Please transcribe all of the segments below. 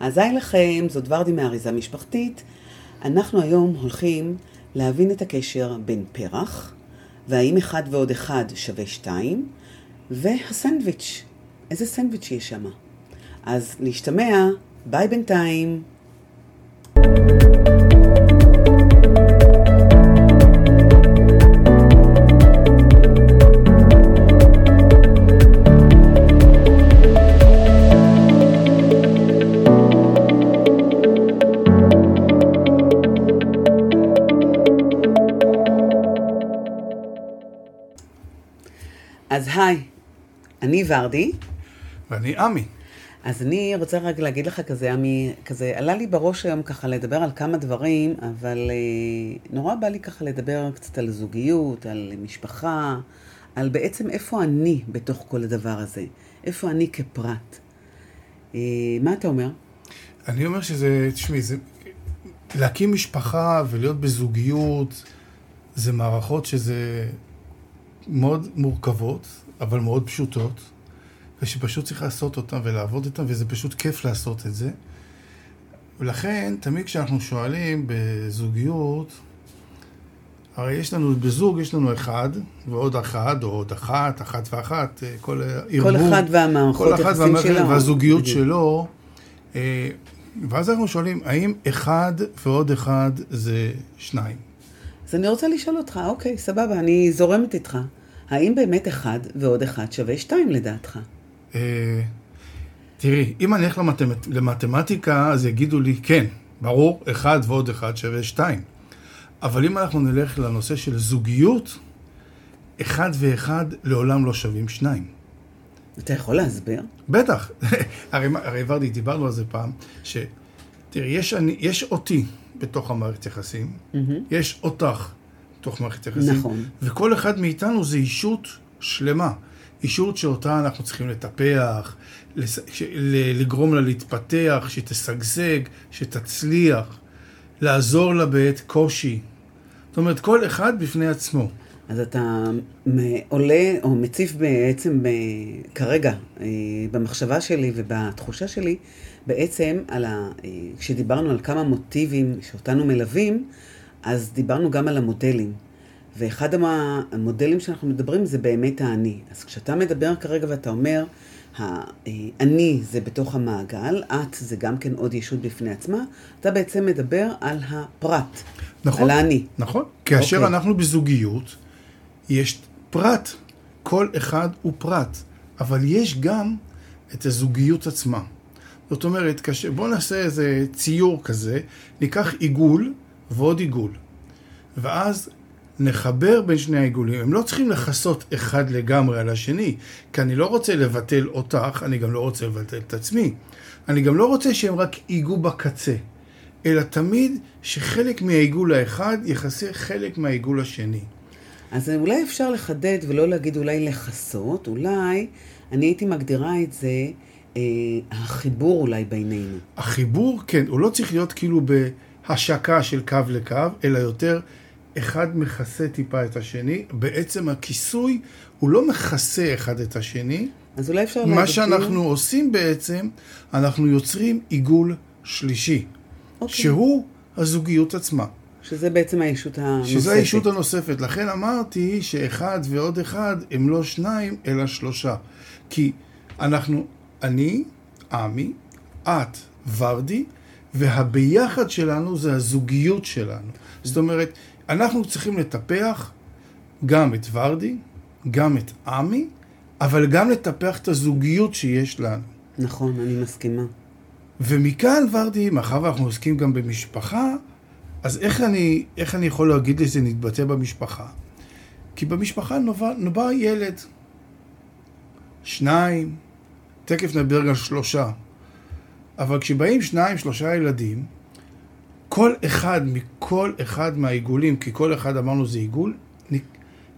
אז היי לכם, זאת ורדי מאריזה משפחתית. אנחנו היום הולכים להבין את הקשר בין פרח, והאם אחד ועוד אחד שווה שתיים, והסנדוויץ'. איזה סנדוויץ' יש שם? אז להשתמע, ביי בינתיים. אני ורדי, ואני עמי. אז אני רוצה רק להגיד לך כזה, עמי, כזה, עלה לי בראש היום ככה לדבר על כמה דברים, אבל אה, נורא בא לי ככה לדבר קצת על זוגיות, על משפחה, על בעצם איפה אני בתוך כל הדבר הזה, איפה אני כפרט. אה, מה אתה אומר? אני אומר שזה, תשמעי, זה... להקים משפחה ולהיות בזוגיות, זה מערכות שזה מאוד מורכבות, אבל מאוד פשוטות, ושפשוט צריך לעשות אותן ולעבוד איתן, וזה פשוט כיף לעשות את זה. ולכן, תמיד כשאנחנו שואלים בזוגיות, הרי יש לנו, בזוג יש לנו אחד, ועוד אחד, או עוד אחת, אחת ואחת, אה, כל ערבוב. כל אחד והמערכות יחסים שלו. והזוגיות בדיוק. שלו. אה, ואז אנחנו שואלים, האם אחד ועוד אחד זה שניים? אז אני רוצה לשאול אותך, אוקיי, סבבה, אני זורמת איתך. האם באמת אחד ועוד אחד שווה שתיים לדעתך? אה, תראי, אם אני אלך למתמט... למתמטיקה, אז יגידו לי, כן, ברור, אחד ועוד אחד שווה שתיים. אבל אם אנחנו נלך לנושא של זוגיות, אחד ואחד לעולם לא שווים שניים. אתה יכול להסביר? בטח. הרי, הרי ורדי, דיברנו על זה פעם, ש... תראי, יש, אני, יש אותי בתוך המערכת יחסים, mm-hmm. יש אותך בתוך מערכת יחסים. נכון. וכל אחד מאיתנו זה אישות שלמה. אישות שאותה אנחנו צריכים לטפח, לגרום לה להתפתח, שתשגשג, שתצליח, לעזור לה בעת קושי. זאת אומרת, כל אחד בפני עצמו. אז אתה עולה או מציף בעצם ב, כרגע אה, במחשבה שלי ובתחושה שלי בעצם על ה... אה, כשדיברנו על כמה מוטיבים שאותנו מלווים, אז דיברנו גם על המודלים. ואחד המודלים שאנחנו מדברים זה באמת האני. אז כשאתה מדבר כרגע ואתה אומר, האני זה בתוך המעגל, את זה גם כן עוד ישות בפני עצמה, אתה בעצם מדבר על הפרט, נכון, על האני. נכון, כאשר okay. אוקיי. אנחנו בזוגיות, יש פרט, כל אחד הוא פרט, אבל יש גם את הזוגיות עצמה. זאת אומרת, בואו נעשה איזה ציור כזה, ניקח עיגול ועוד עיגול. ואז נחבר בין שני העיגולים. הם לא צריכים לכסות אחד לגמרי על השני, כי אני לא רוצה לבטל אותך, אני גם לא רוצה לבטל את עצמי. אני גם לא רוצה שהם רק ייגעו בקצה, אלא תמיד שחלק מהעיגול האחד יכסה חלק מהעיגול השני. אז אולי אפשר לחדד ולא להגיד אולי לכסות, אולי אני הייתי מגדירה את זה, אה, החיבור אולי בינינו. החיבור, כן, הוא לא צריך להיות כאילו בהשקה של קו לקו, אלא יותר אחד מכסה טיפה את השני, בעצם הכיסוי הוא לא מכסה אחד את השני. אז אולי אפשר להגיד... מה שאנחנו עושים בעצם, אנחנו יוצרים עיגול שלישי, אוקיי. שהוא הזוגיות עצמה. שזה בעצם הישות הנוספת. שזה הישות הנוספת. לכן אמרתי שאחד ועוד אחד הם לא שניים, אלא שלושה. כי אנחנו, אני, עמי, את, ורדי, והביחד שלנו זה הזוגיות שלנו. זאת אומרת, אנחנו צריכים לטפח גם את ורדי, גם את עמי, אבל גם לטפח את הזוגיות שיש לנו. נכון, אני מסכימה. ומכאן, ורדי, מאחר ואנחנו עוסקים גם במשפחה, אז איך אני, איך אני יכול להגיד לזה נתבטא במשפחה? כי במשפחה נובע, נובע ילד. שניים, תכף נדבר על שלושה. אבל כשבאים שניים, שלושה ילדים, כל אחד מכל אחד מהעיגולים, כי כל אחד אמרנו זה עיגול,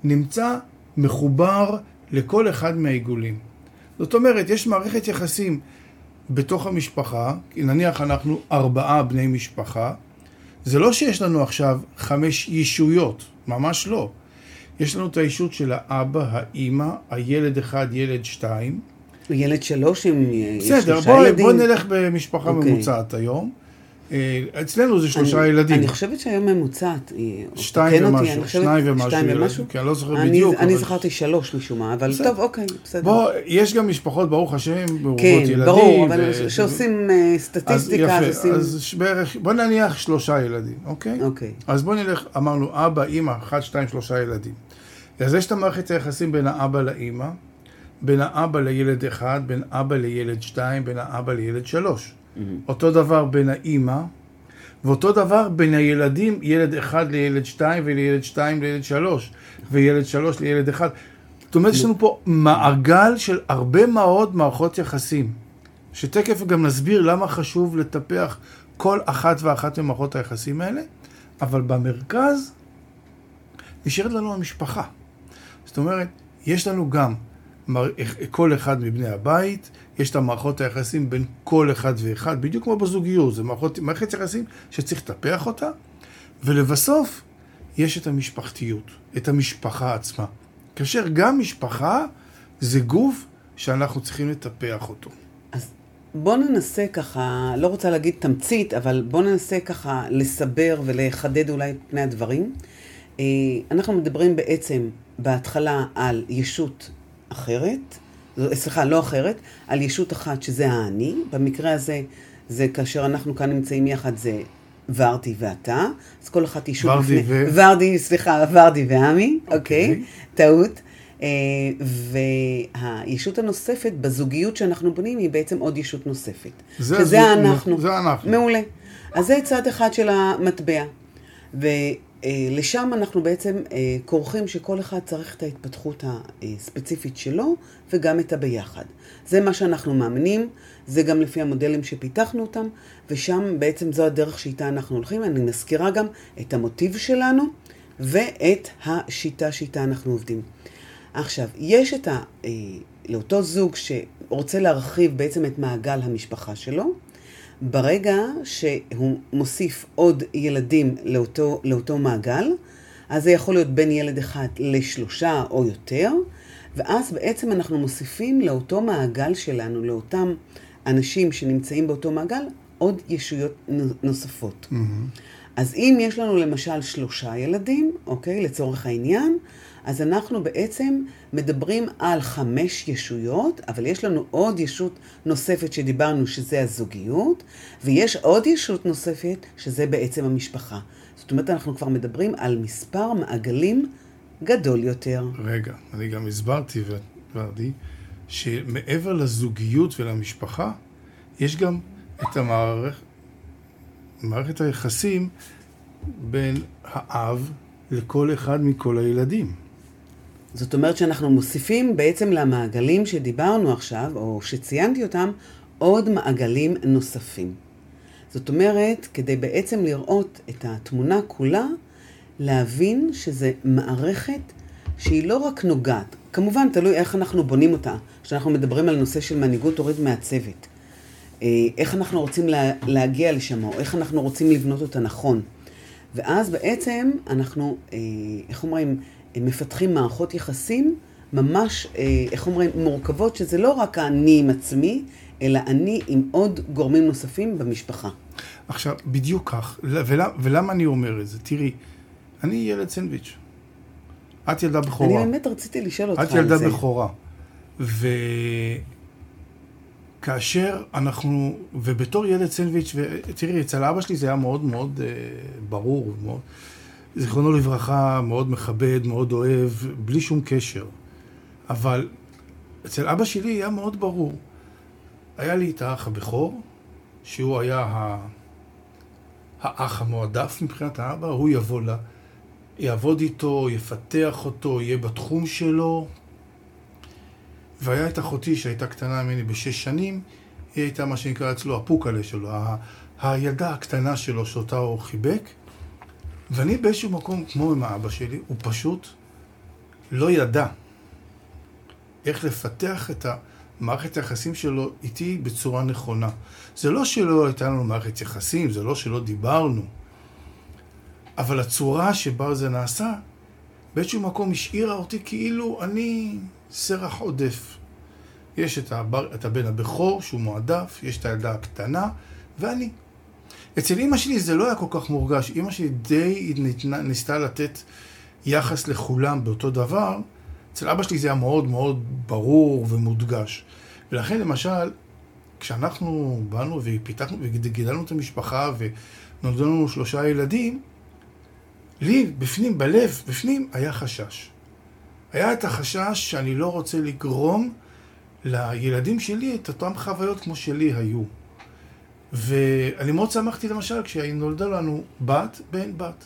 נמצא מחובר לכל אחד מהעיגולים. זאת אומרת, יש מערכת יחסים בתוך המשפחה, נניח אנחנו ארבעה בני משפחה, זה לא שיש לנו עכשיו חמש ישויות, ממש לא. יש לנו את הישות של האבא, האימא, הילד אחד, ילד שתיים, ילד שלוש עם אה, בסדר, בוא, ילדים. בוא נלך במשפחה אוקיי. ממוצעת היום. אה, אצלנו זה שלושה אני, ילדים. אני חושבת שהיום ממוצעת. היא- שתיים אותי, ומשהו, חושבת- שניים ומשהו שתיים ומשהו? כי אני לא זוכר אני- בדיוק, אני אבל- זכרתי שלוש משום מה, אבל בסדר. טוב, אוקיי, בסדר. בוא, יש גם משפחות, ברוך השם, מרובות כן, ילדים. ברור, אבל ו- שעושים אה, אז סטטיסטיקה, אז יפה, עושים... אז בערך, בוא נניח שלושה ילדים, אוקיי? אוקיי. אז בוא נלך, אמרנו אבא, אימא, אחד, שתיים, שלושה ילדים. אז יש את המערכת היחסים בין האבא לאימא, בין האבא לילד אחד, בין אבא לילד שתיים, בין האבא לילד שלוש. אותו דבר בין האימא, ואותו דבר בין הילדים, ילד אחד לילד שתיים, ולילד שתיים לילד שלוש, וילד שלוש לילד אחד. זאת אומרת, יש לנו פה מעגל של הרבה מאוד מערכות יחסים, שתכף גם נסביר למה חשוב לטפח כל אחת ואחת ממערכות היחסים האלה, אבל במרכז נשארת לנו המשפחה. זאת אומרת, יש לנו גם כל אחד מבני הבית, יש את המערכות היחסים בין כל אחד ואחד, בדיוק כמו בזוגיות, זה מערכות, מערכת יחסים שצריך לטפח אותה, ולבסוף יש את המשפחתיות, את המשפחה עצמה. כאשר גם משפחה זה גוף שאנחנו צריכים לטפח אותו. אז בוא ננסה ככה, לא רוצה להגיד תמצית, אבל בוא ננסה ככה לסבר ולחדד אולי את פני הדברים. אה, אנחנו מדברים בעצם בהתחלה על ישות אחרת, סליחה, לא אחרת, על ישות אחת שזה האני. במקרה הזה, זה כאשר אנחנו כאן נמצאים יחד, זה ורדי ואתה. אז כל אחת ישות ורדי בפני... ו- ורדי, סליחה, ורדי ועמי, אוקיי? אוקיי. טעות. אה, והישות הנוספת בזוגיות שאנחנו בונים היא בעצם עוד ישות נוספת. זה שזה הזוג- אנחנו. זה אנחנו. מעולה. אז זה צד אחד של המטבע. ולשם אנחנו בעצם אה, כורכים שכל אחד צריך את ההתפתחות הספציפית שלו וגם את הביחד. זה מה שאנחנו מאמינים, זה גם לפי המודלים שפיתחנו אותם, ושם בעצם זו הדרך שאיתה אנחנו הולכים. אני מזכירה גם את המוטיב שלנו ואת השיטה שאיתה אנחנו עובדים. עכשיו, יש את ה... אה, לאותו זוג שרוצה להרחיב בעצם את מעגל המשפחה שלו, ברגע שהוא מוסיף עוד ילדים לאותו, לאותו מעגל, אז זה יכול להיות בין ילד אחד לשלושה או יותר, ואז בעצם אנחנו מוסיפים לאותו מעגל שלנו, לאותם אנשים שנמצאים באותו מעגל, עוד ישויות נוספות. אז אם יש לנו למשל שלושה ילדים, אוקיי, לצורך העניין, אז אנחנו בעצם מדברים על חמש ישויות, אבל יש לנו עוד ישות נוספת שדיברנו שזה הזוגיות, ויש עוד ישות נוספת שזה בעצם המשפחה. זאת אומרת, אנחנו כבר מדברים על מספר מעגלים גדול יותר. רגע, אני גם הסברתי, ורדי, שמעבר לזוגיות ולמשפחה, יש גם את המערכת, מערכת היחסים בין האב לכל אחד מכל הילדים. זאת אומרת שאנחנו מוסיפים בעצם למעגלים שדיברנו עכשיו, או שציינתי אותם, עוד מעגלים נוספים. זאת אומרת, כדי בעצם לראות את התמונה כולה, להבין שזה מערכת שהיא לא רק נוגעת, כמובן תלוי איך אנחנו בונים אותה, כשאנחנו מדברים על נושא של מנהיגות הורית מעצבת. אה, איך אנחנו רוצים לה, להגיע לשם, או איך אנחנו רוצים לבנות אותה נכון. ואז בעצם אנחנו, אה, איך אומרים, מפתחים מערכות יחסים ממש, אה, איך אומרים, מורכבות, שזה לא רק אני עם עצמי, אלא אני עם עוד גורמים נוספים במשפחה. עכשיו, בדיוק כך, ולמה, ולמה אני אומר את זה? תראי, אני ילד סנדוויץ'. את ילדה בכורה. אני באמת רציתי לשאול אותך על את זה. ילדה בכורה. וכאשר אנחנו, ובתור ילד סנדוויץ', ותראי, אצל אבא שלי זה היה מאוד מאוד אה, ברור, מאוד, זיכרונו לברכה, מאוד מכבד, מאוד אוהב, בלי שום קשר. אבל אצל אבא שלי היה מאוד ברור. היה לי את האח הבכור, שהוא היה ה... האח המועדף מבחינת האבא, הוא יבוא ל... יעבוד איתו, יפתח אותו, יהיה בתחום שלו. והיה את אחותי שהייתה קטנה ממני בשש שנים, היא הייתה מה שנקרא אצלו הפוקלה שלו, ה... הילדה הקטנה שלו שאותה הוא חיבק. ואני באיזשהו מקום, כמו עם האבא שלי, הוא פשוט לא ידע איך לפתח את המערכת היחסים שלו איתי בצורה נכונה. זה לא שלא הייתה לנו מערכת יחסים, זה לא שלא דיברנו, אבל הצורה שבה זה נעשה, באיזשהו מקום השאירה אותי כאילו אני סרח עודף. יש את, הבר, את הבן הבכור, שהוא מועדף, יש את הילדה הקטנה, ואני. אצל אימא שלי זה לא היה כל כך מורגש. אימא שלי די ניסתה לתת יחס לכולם באותו דבר. אצל אבא שלי זה היה מאוד מאוד ברור ומודגש. ולכן, למשל, כשאנחנו באנו ופיתחנו וגידלנו את המשפחה ונולדו לנו שלושה ילדים, לי, בפנים, בלב, בפנים, היה חשש. היה את החשש שאני לא רוצה לגרום לילדים שלי את אותן חוויות כמו שלי היו. ואני מאוד שמחתי למשל כשנולדה לנו בת, בן בת.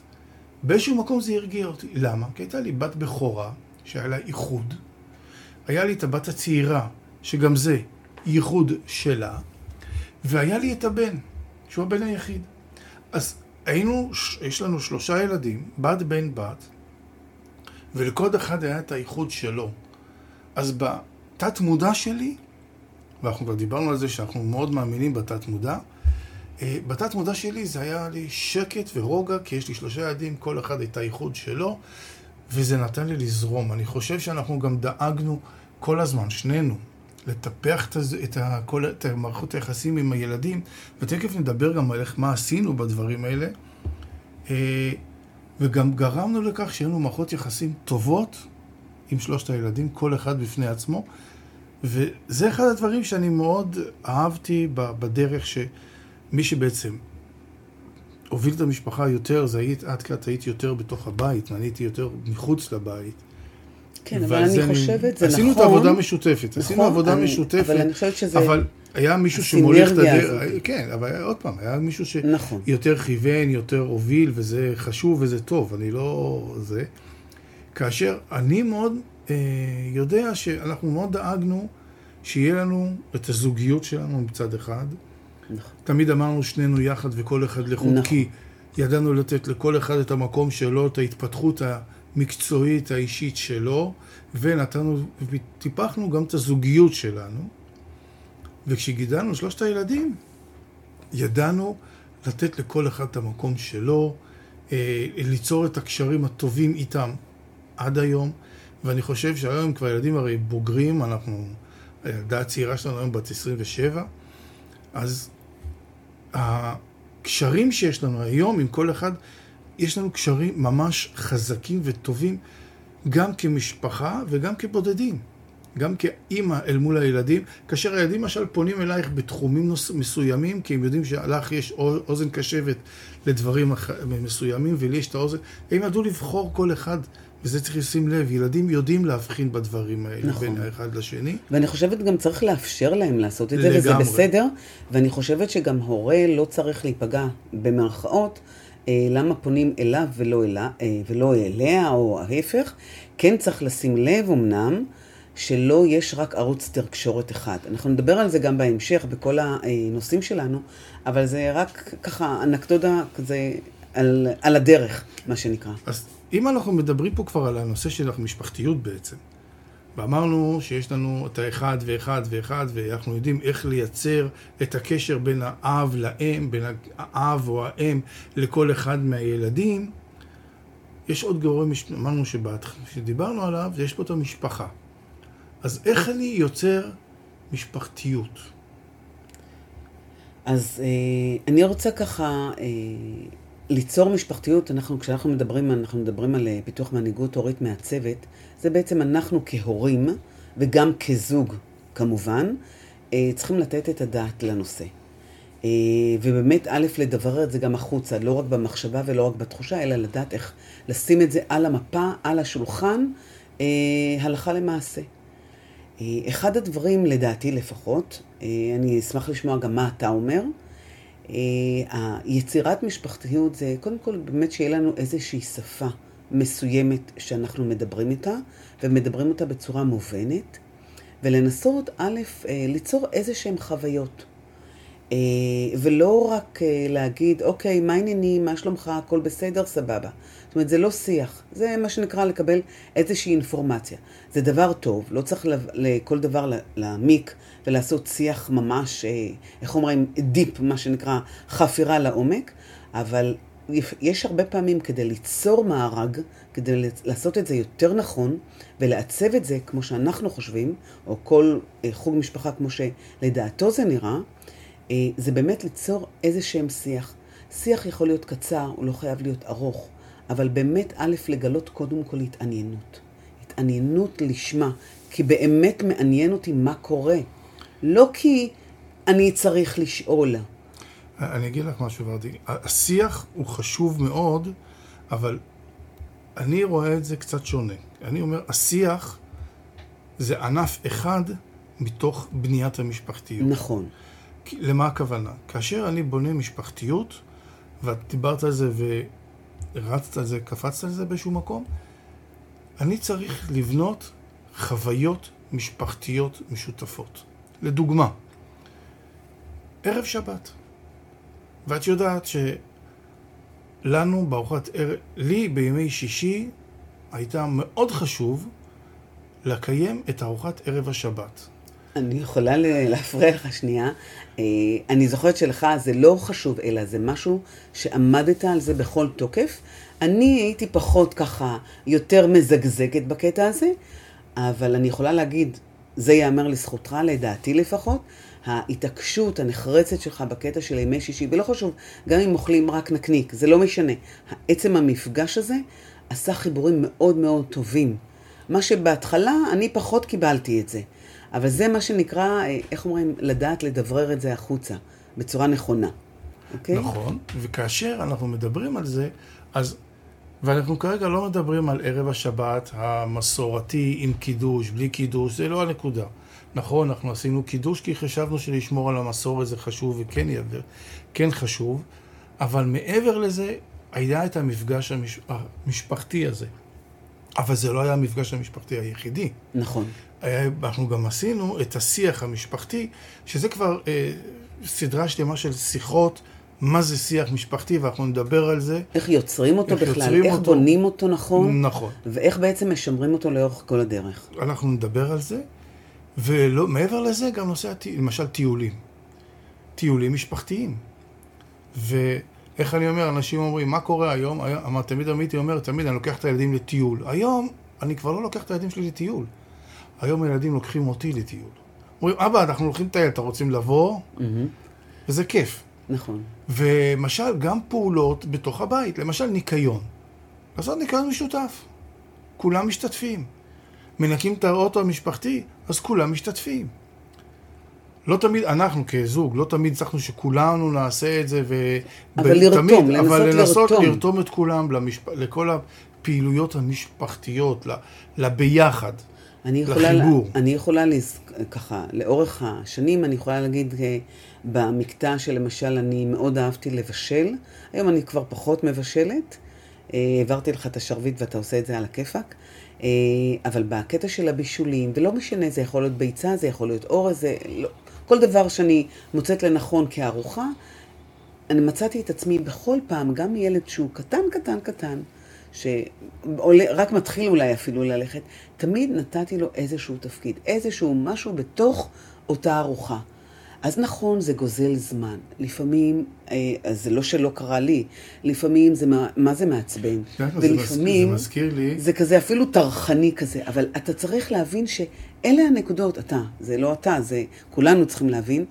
באיזשהו מקום זה הרגיע אותי. למה? כי הייתה לי בת בכורה, שהיה לה איחוד. היה לי את הבת הצעירה, שגם זה ייחוד שלה. והיה לי את הבן, שהוא הבן היחיד. אז היינו, יש לנו שלושה ילדים, בת, בן, בת, ולכל אחד היה את הייחוד שלו. אז בתת מודע שלי, ואנחנו כבר דיברנו על זה שאנחנו מאוד מאמינים בתת מודע, בתת מודע שלי זה היה לי שקט ורוגע, כי יש לי שלושה ילדים, כל אחד את הייחוד שלו, וזה נתן לי לזרום. אני חושב שאנחנו גם דאגנו כל הזמן, שנינו, לטפח את, כל, את מערכות היחסים עם הילדים, ותכף נדבר גם על איך, מה עשינו בדברים האלה. אה, וגם גרמנו לכך שיהיו לנו מערכות יחסים טובות עם שלושת הילדים, כל אחד בפני עצמו. וזה אחד הדברים שאני מאוד אהבתי בדרך שמי שבעצם הוביל את המשפחה יותר, זה היית, את כעת היית יותר בתוך הבית, ואני הייתי יותר מחוץ לבית. כן, אבל אני חושבת, זה נכון. עשינו את העבודה משותפת, נכון, עשינו עבודה אני, משותפת. אבל אני חושבת שזה... אבל היה מישהו שמוליך את הדרך, כן, אבל עוד פעם, היה מישהו שיותר נכון. כיוון, יותר הוביל, וזה חשוב וזה טוב, אני לא... זה. כאשר אני מאוד אה, יודע שאנחנו מאוד דאגנו שיהיה לנו את הזוגיות שלנו מצד אחד. נכון. תמיד אמרנו שנינו יחד וכל אחד לחוד, נכון. כי ידענו לתת לכל אחד את המקום שלו, את ההתפתחות המקצועית האישית שלו, ונתנו, וטיפחנו גם את הזוגיות שלנו. וכשגידלנו שלושת הילדים, ידענו לתת לכל אחד את המקום שלו, אה, ליצור את הקשרים הטובים איתם עד היום, ואני חושב שהיום כבר ילדים הרי בוגרים, אנחנו, הילדה הצעירה שלנו היום בת 27, אז הקשרים שיש לנו היום עם כל אחד, יש לנו קשרים ממש חזקים וטובים, גם כמשפחה וגם כבודדים. גם כאימא אל מול הילדים, כאשר הילדים למשל פונים אלייך בתחומים נוס, מסוימים, כי הם יודעים שלך יש אוזן קשבת לדברים מסוימים, ולי יש את האוזן, הם ידעו לבחור כל אחד, וזה צריך לשים לב, ילדים יודעים להבחין בדברים האלה נכון. בין האחד לשני. ואני חושבת גם צריך לאפשר להם לעשות את זה, לגמרי. וזה בסדר, ואני חושבת שגם הורה לא צריך להיפגע במרכאות. אה, למה פונים אליו ולא, אלה, אה, ולא אליה, או ההפך. כן צריך לשים לב אמנם, שלא יש רק ערוץ תקשורת אחד. אנחנו נדבר על זה גם בהמשך, בכל הנושאים שלנו, אבל זה רק ככה אנקדודה כזה על, על הדרך, מה שנקרא. אז אם אנחנו מדברים פה כבר על הנושא של המשפחתיות בעצם, ואמרנו שיש לנו את האחד ואחד ואחד, ואנחנו יודעים איך לייצר את הקשר בין האב לאם, בין האב או האם לכל אחד מהילדים, יש עוד גורם, אמרנו שדיברנו עליו, יש פה את המשפחה. אז איך אני יוצר משפחתיות? אז אה, אני רוצה ככה אה, ליצור משפחתיות, אנחנו, כשאנחנו מדברים, אנחנו מדברים על אה, פיתוח מנהיגות הורית מעצבת, זה בעצם אנחנו כהורים, וגם כזוג כמובן, אה, צריכים לתת את הדעת לנושא. אה, ובאמת, א', לדבר את זה גם החוצה, לא רק במחשבה ולא רק בתחושה, אלא לדעת איך לשים את זה על המפה, על השולחן, הלכה למעשה. אחד הדברים, לדעתי לפחות, אני אשמח לשמוע גם מה אתה אומר, היצירת משפחתיות זה קודם כל באמת שיהיה לנו איזושהי שפה מסוימת שאנחנו מדברים איתה, ומדברים אותה בצורה מובנת, ולנסות, א', ליצור איזה שהן חוויות. ולא רק להגיד, אוקיי, מה העניינים, מה שלומך, הכל בסדר, סבבה. זאת אומרת, זה לא שיח, זה מה שנקרא לקבל איזושהי אינפורמציה. זה דבר טוב, לא צריך לכל דבר להעמיק ולעשות שיח ממש, אה, איך אומרים, דיפ, מה שנקרא, חפירה לעומק, אבל יש הרבה פעמים כדי ליצור מארג, כדי לעשות את זה יותר נכון ולעצב את זה כמו שאנחנו חושבים, או כל אה, חוג משפחה כמו שלדעתו זה נראה, אה, זה באמת ליצור איזה שהם שיח. שיח יכול להיות קצר, הוא לא חייב להיות ארוך, אבל באמת, א', לגלות קודם כל התעניינות. התעניינות לשמה, כי באמת מעניין אותי מה קורה. לא כי אני צריך לשאול. אני אגיד לך משהו, ורדי. השיח הוא חשוב מאוד, אבל אני רואה את זה קצת שונה. אני אומר, השיח זה ענף אחד מתוך בניית המשפחתיות. נכון. למה הכוונה? כאשר אני בונה משפחתיות, ואת דיברת על זה ורצת על זה, קפצת על זה באיזשהו מקום, אני צריך לבנות חוויות משפחתיות משותפות. לדוגמה, ערב שבת. ואת יודעת שלנו בארוחת ערב, לי בימי שישי הייתה מאוד חשוב לקיים את ארוחת ערב השבת. אני יכולה להפריע לך שנייה. אה, אני זוכרת שלך זה לא חשוב, אלא זה משהו שעמדת על זה בכל תוקף. אני הייתי פחות ככה, יותר מזגזגת בקטע הזה, אבל אני יכולה להגיד, זה ייאמר לזכותך, לדעתי לפחות, ההתעקשות הנחרצת שלך בקטע של ימי שישי, ולא חשוב, גם אם אוכלים רק נקניק, זה לא משנה. עצם המפגש הזה עשה חיבורים מאוד מאוד טובים. מה שבהתחלה אני פחות קיבלתי את זה. אבל זה מה שנקרא, אה, איך אומרים, לדעת לדברר את זה החוצה, בצורה נכונה. אוקיי? נכון, וכאשר אנחנו מדברים על זה, אז, ואנחנו כרגע לא מדברים על ערב השבת המסורתי עם קידוש, בלי קידוש, זה לא הנקודה. נכון, אנחנו עשינו קידוש כי חשבנו שלשמור על המסורת זה חשוב וכן יעבר, כן חשוב, אבל מעבר לזה, היה את המפגש המש... המשפחתי הזה. אבל זה לא היה המפגש המשפחתי היחידי. נכון. היה, אנחנו גם עשינו את השיח המשפחתי, שזה כבר אה, סדרה שלמה של שיחות, מה זה שיח משפחתי, ואנחנו נדבר על זה. איך יוצרים אותו איך בכלל, יוצרים איך אותו, בונים אותו נכון. נכון. ואיך בעצם משמרים אותו לאורך כל הדרך. אנחנו נדבר על זה, ומעבר לזה גם נושא, למשל טיולים. טיולים משפחתיים. ואיך אני אומר, אנשים אומרים, מה קורה היום? היום תמיד עמיתי אומר, תמיד אני לוקח את הילדים לטיול. היום אני כבר לא לוקח את הילדים שלי לטיול. היום הילדים לוקחים אותי לטיול. אומרים, אבא, אנחנו הולכים לטייל, אתה רוצים לבוא? Mm-hmm. וזה כיף. נכון. ומשל, גם פעולות בתוך הבית, למשל ניקיון. לעשות ניקיון משותף. כולם משתתפים. מנקים את האוטו המשפחתי, אז כולם משתתפים. לא תמיד, אנחנו כזוג, לא תמיד הצלחנו שכולנו נעשה את זה, ו... אבל לרתום, תמיד, לנסות אבל לנסות לרתום. לרתום את כולם למשפ... לכל הפעילויות המשפחתיות, לביחד. אני יכולה, לחיבור. אני יכולה, לז... ככה, לאורך השנים, אני יכולה להגיד, אה, במקטע שלמשל אני מאוד אהבתי לבשל, היום אני כבר פחות מבשלת, אה, העברתי לך את השרביט ואתה עושה את זה על הכיפאק, אה, אבל בקטע של הבישולים, ולא משנה, זה יכול להיות ביצה, זה יכול להיות אורז, זה לא, כל דבר שאני מוצאת לנכון כארוחה, אני מצאתי את עצמי בכל פעם, גם ילד שהוא קטן, קטן, קטן, שרק מתחיל אולי אפילו ללכת, תמיד נתתי לו איזשהו תפקיד, איזשהו משהו בתוך אותה ארוחה. אז נכון, זה גוזל זמן. לפעמים, אה, זה לא שלא קרה לי, לפעמים זה, מה, מה זה מעצבן. ולפעמים, זה מזכיר לי... זה כזה אפילו טרחני כזה, אבל אתה צריך להבין שאלה הנקודות, אתה, זה לא אתה, זה כולנו צריכים להבין,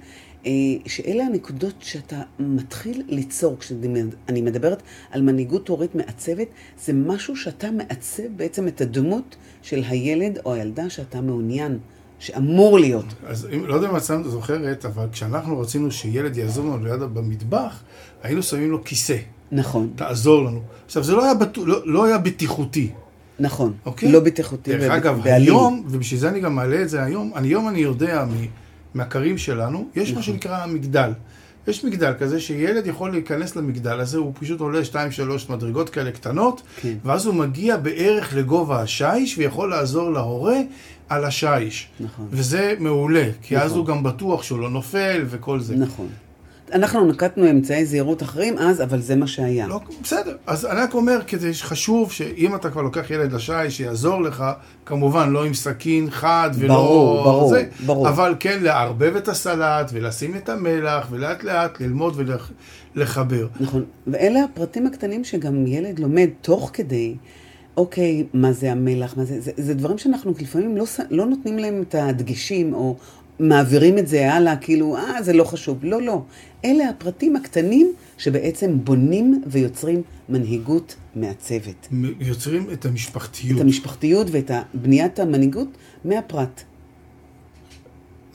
אה, שאלה הנקודות שאתה מתחיל ליצור, כשאני מדברת על מנהיגות הורית מעצבת, זה משהו שאתה מעצב בעצם את הדמות של הילד או הילדה שאתה מעוניין. שאמור להיות. אז אם, לא יודע אם את זוכרת, אבל כשאנחנו רצינו שילד יעזור לנו ליד במטבח, היינו שמים לו כיסא. נכון. תעזור לנו. עכשיו, זה לא היה, בטו, לא, לא היה בטיחותי. נכון. אוקיי? לא בטיחותי. דרך אגב, היום, ובשביל זה אני גם מעלה את זה היום, היום אני יודע מהכרים שלנו, יש נכון. מה שנקרא מגדל. יש מגדל כזה שילד יכול להיכנס למגדל הזה, הוא פשוט עולה 2-3 מדרגות כאלה קטנות, כן. ואז הוא מגיע בערך לגובה השיש ויכול לעזור להורה על השיש. נכון. וזה מעולה, כי נכון. אז הוא גם בטוח שהוא לא נופל וכל זה. נכון. אנחנו נקטנו אמצעי זהירות אחרים אז, אבל זה מה שהיה. לא, בסדר. אז אני רק אומר, כדי שחשוב שאם אתה כבר לוקח ילד לשי, שיעזור לך, כמובן לא עם סכין חד ולא... ברור, ברור, זה, ברור. אבל כן לערבב את הסלט ולשים את המלח, ולאט לאט ללמוד ולחבר. נכון, ואלה הפרטים הקטנים שגם ילד לומד תוך כדי, אוקיי, מה זה המלח, מה זה, זה, זה דברים שאנחנו לפעמים לא, לא נותנים להם את הדגשים, או מעבירים את זה הלאה, כאילו, אה, זה לא חשוב. לא, לא. אלה הפרטים הקטנים שבעצם בונים ויוצרים מנהיגות מעצבת. יוצרים את המשפחתיות. את המשפחתיות ואת בניית המנהיגות מהפרט.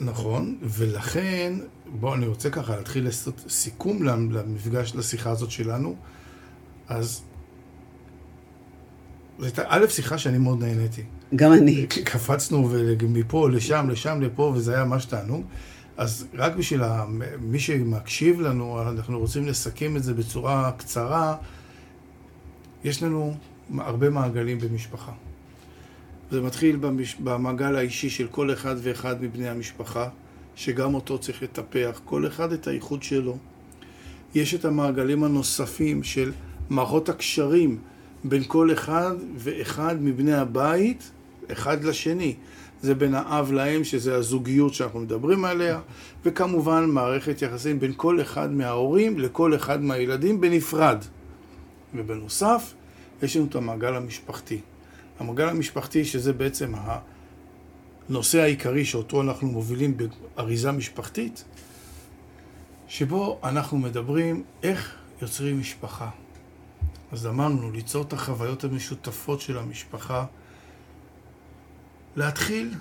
נכון, ולכן, בואו, אני רוצה ככה להתחיל לעשות סיכום למפגש, לשיחה הזאת שלנו. אז, זו הייתה א', שיחה שאני מאוד נהניתי. גם אני. קפצנו מפה לשם, לשם, לפה, וזה היה ממש תענוג. אז רק בשביל מי שמקשיב לנו, אנחנו רוצים לסכם את זה בצורה קצרה. יש לנו הרבה מעגלים במשפחה. זה מתחיל במש... במעגל האישי של כל אחד ואחד מבני המשפחה, שגם אותו צריך לטפח, כל אחד את הייחוד שלו. יש את המעגלים הנוספים של מערכות הקשרים בין כל אחד ואחד מבני הבית, אחד לשני. זה בין האב לאם, שזה הזוגיות שאנחנו מדברים עליה, וכמובן מערכת יחסים בין כל אחד מההורים לכל אחד מהילדים בנפרד. ובנוסף, יש לנו את המעגל המשפחתי. המעגל המשפחתי, שזה בעצם הנושא העיקרי שאותו אנחנו מובילים באריזה משפחתית, שבו אנחנו מדברים איך יוצרים משפחה. אז אמרנו, ליצור את החוויות המשותפות של המשפחה, להתחיל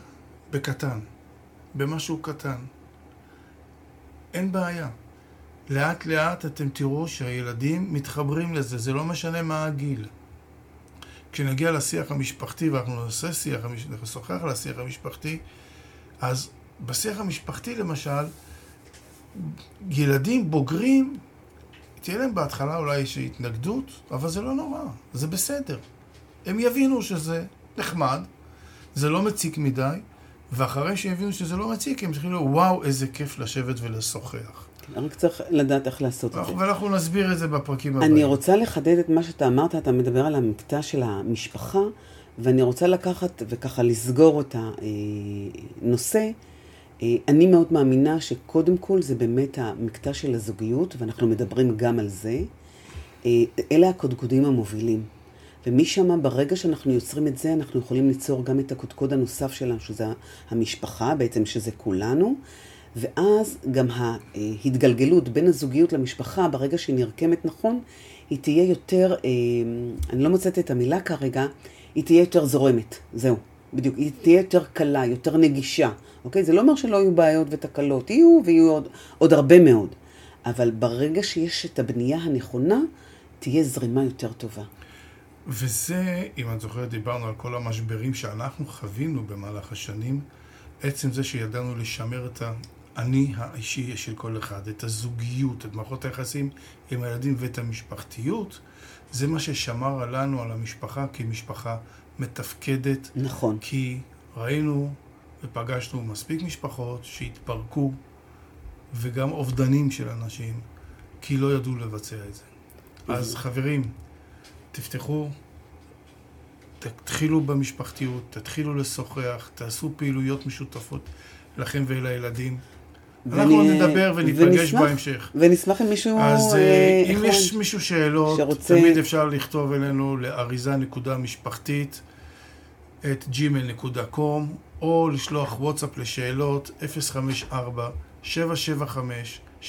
בקטן, במשהו קטן. אין בעיה. לאט לאט אתם תראו שהילדים מתחברים לזה, זה לא משנה מה הגיל. כשנגיע לשיח המשפחתי, ואנחנו נעשה שיח, נשוחח על השיח המשפחתי, אז בשיח המשפחתי למשל, ילדים בוגרים, תהיה להם בהתחלה אולי איזושהי התנגדות, אבל זה לא נורא, זה בסדר. הם יבינו שזה נחמד, זה לא מציק מדי, ואחרי שיבינו שזה לא מציק, הם לומר, וואו, איזה כיף לשבת ולשוחח. רק צריך לדעת איך לעשות את זה. ואנחנו נסביר את זה בפרקים הבאים. אני רוצה לחדד את מה שאתה אמרת, אתה מדבר על המקטע של המשפחה, ואני רוצה לקחת וככה לסגור את הנושא. אני מאוד מאמינה שקודם כל זה באמת המקטע של הזוגיות, ואנחנו מדברים גם על זה. אלה הקודקודים המובילים. ומשם, ברגע שאנחנו יוצרים את זה, אנחנו יכולים ליצור גם את הקודקוד הנוסף שלנו, שזה המשפחה, בעצם שזה כולנו. ואז גם ההתגלגלות בין הזוגיות למשפחה, ברגע שהיא נרקמת נכון, היא תהיה יותר, אני לא מוצאת את המילה כרגע, היא תהיה יותר זורמת, זהו, בדיוק, היא תהיה יותר קלה, יותר נגישה, אוקיי? זה לא אומר שלא יהיו בעיות ותקלות, יהיו ויהיו עוד, עוד הרבה מאוד, אבל ברגע שיש את הבנייה הנכונה, תהיה זרימה יותר טובה. וזה, אם את זוכרת, דיברנו על כל המשברים שאנחנו חווינו במהלך השנים, עצם זה שידענו לשמר את האני האישי של כל אחד, את הזוגיות, את מערכות היחסים עם הילדים ואת המשפחתיות, זה מה ששמר עלינו, על המשפחה, כמשפחה מתפקדת. נכון. כי ראינו ופגשנו מספיק משפחות שהתפרקו, וגם אובדנים של אנשים, כי לא ידעו לבצע את זה. אז חברים, תפתחו, תתחילו במשפחתיות, תתחילו לשוחח, תעשו פעילויות משותפות לכם ולילדים. אנחנו נדבר וניפגש ונשמח, בהמשך. ונשמח אם מישהו... אז אה, אם אחד יש מישהו שאלות, שרוצה- תמיד אפשר לכתוב אלינו לאריזה נקודה משפחתית את gmail.com או לשלוח וואטסאפ לשאלות 054-775-7787.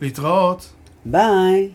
להתראות. ביי.